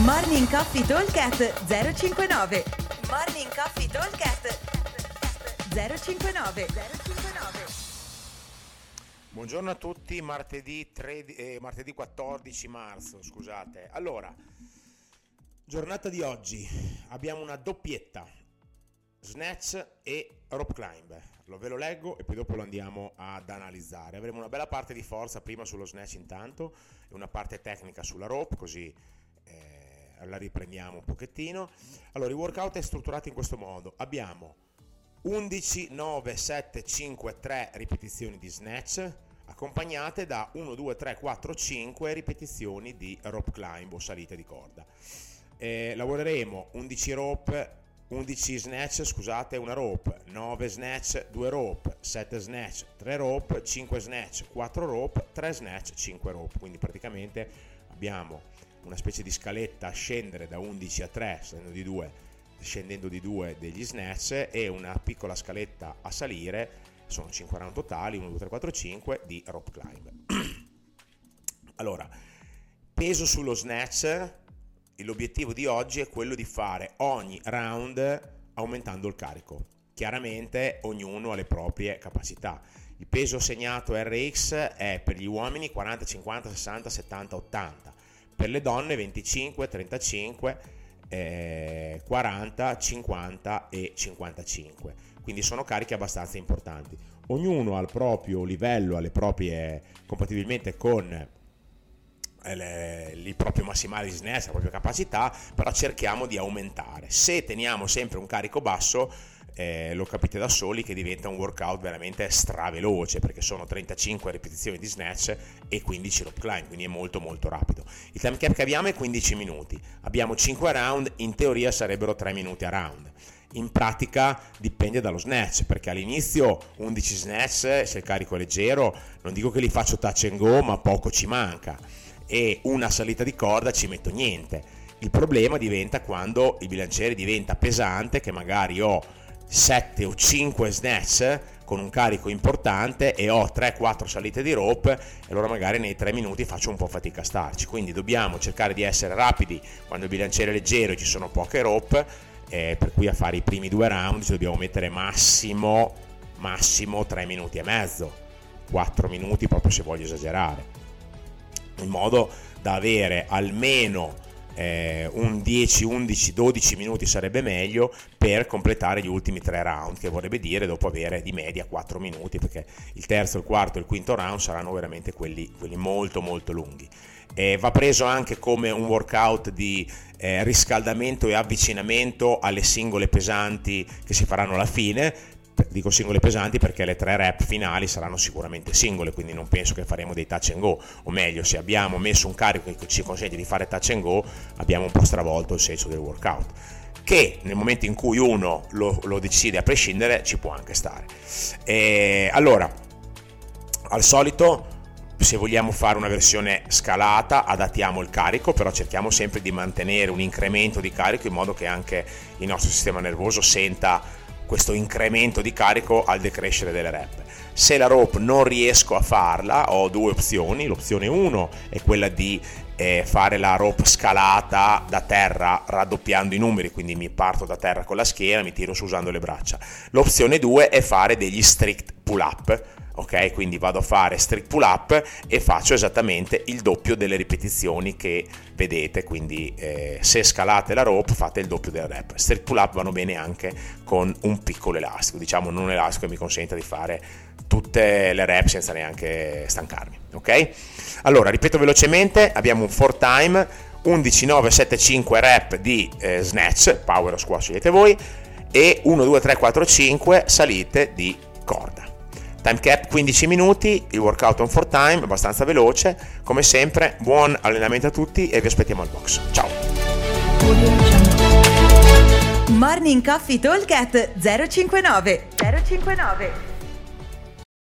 Morning Coffee Talkcast 059 Morning Coffee Talkcast 059 059 Buongiorno a tutti, martedì, 3, eh, martedì 14 marzo, scusate. Allora, giornata di oggi, abbiamo una doppietta, snatch e rope climb. Lo ve lo leggo e poi dopo lo andiamo ad analizzare. Avremo una bella parte di forza prima sullo snatch intanto e una parte tecnica sulla rope, così eh, la riprendiamo un pochettino. Allora, il workout è strutturato in questo modo. Abbiamo 11, 9, 7, 5, 3 ripetizioni di snatch accompagnate da 1, 2, 3, 4, 5 ripetizioni di rope climb o salite di corda. Eh, lavoreremo 11 rope, 11 snatch, scusate, una rope, 9 snatch, 2 rope, 7 snatch, 3 rope, 5 snatch, 4 rope, 3 snatch, 5 rope. Quindi praticamente abbiamo una specie di scaletta a scendere da 11 a 3, scendendo di 2, scendendo di 2 degli snatch e una piccola scaletta a salire, sono 5 round totali, 1, 2, 3, 4, 5 di rope climb. allora, peso sullo snatch, l'obiettivo di oggi è quello di fare ogni round aumentando il carico. Chiaramente ognuno ha le proprie capacità. Il peso segnato RX è per gli uomini 40, 50, 60, 70, 80 per le donne 25, 35, eh, 40, 50 e 55. Quindi sono cariche abbastanza importanti. Ognuno ha il proprio livello, alle proprie, compatibilmente con eh, il proprio massimale di snatch, la propria capacità, però cerchiamo di aumentare. Se teniamo sempre un carico basso, eh, lo capite da soli che diventa un workout veramente straveloce perché sono 35 ripetizioni di snatch e 15 rope climb, quindi è molto molto rapido. Il time cap che abbiamo è 15 minuti, abbiamo 5 round, in teoria sarebbero 3 minuti a round. In pratica dipende dallo snatch, perché all'inizio 11 snatch, se il carico è leggero, non dico che li faccio touch and go, ma poco ci manca. E una salita di corda ci metto niente. Il problema diventa quando il bilanciere diventa pesante, che magari ho 7 o 5 snatch con un carico importante e ho 3-4 salite di rope e allora magari nei 3 minuti faccio un po' fatica a starci. Quindi dobbiamo cercare di essere rapidi quando il bilanciere è leggero e ci sono poche rope eh, per cui a fare i primi due round ci dobbiamo mettere massimo massimo 3 minuti e mezzo. 4 minuti proprio se voglio esagerare. In modo da avere almeno eh, un 10, 11, 12 minuti sarebbe meglio per completare gli ultimi tre round, che vorrebbe dire dopo avere di media 4 minuti, perché il terzo, il quarto e il quinto round saranno veramente quelli, quelli molto molto lunghi. Eh, va preso anche come un workout di eh, riscaldamento e avvicinamento alle singole pesanti che si faranno alla fine dico singole pesanti perché le tre rep finali saranno sicuramente singole, quindi non penso che faremo dei touch and go, o meglio, se abbiamo messo un carico che ci consente di fare touch and go, abbiamo un po' stravolto il senso del workout che nel momento in cui uno lo, lo decide a prescindere ci può anche stare. E allora, al solito, se vogliamo fare una versione scalata, adattiamo il carico, però cerchiamo sempre di mantenere un incremento di carico in modo che anche il nostro sistema nervoso senta questo incremento di carico al decrescere delle rep. Se la rope non riesco a farla, ho due opzioni. L'opzione 1 è quella di eh, fare la rope scalata da terra raddoppiando i numeri, quindi mi parto da terra con la schiena, mi tiro su usando le braccia. L'opzione 2 è fare degli strict pull up ok? Quindi vado a fare strict pull up e faccio esattamente il doppio delle ripetizioni che vedete, quindi eh, se scalate la rope fate il doppio del rep. Strict pull up vanno bene anche con un piccolo elastico, diciamo non un elastico che mi consenta di fare tutte le rep senza neanche stancarmi, ok? Allora, ripeto velocemente, abbiamo un 4 time 11 9 7 5 rep di eh, snatch, power o squat scegliete voi e 1 2 3 4 5 salite di corda. Time cap 15 minuti, il workout on for time, abbastanza veloce. Come sempre, buon allenamento a tutti e vi aspettiamo al box. Ciao! Morning Coffee Talk 059 059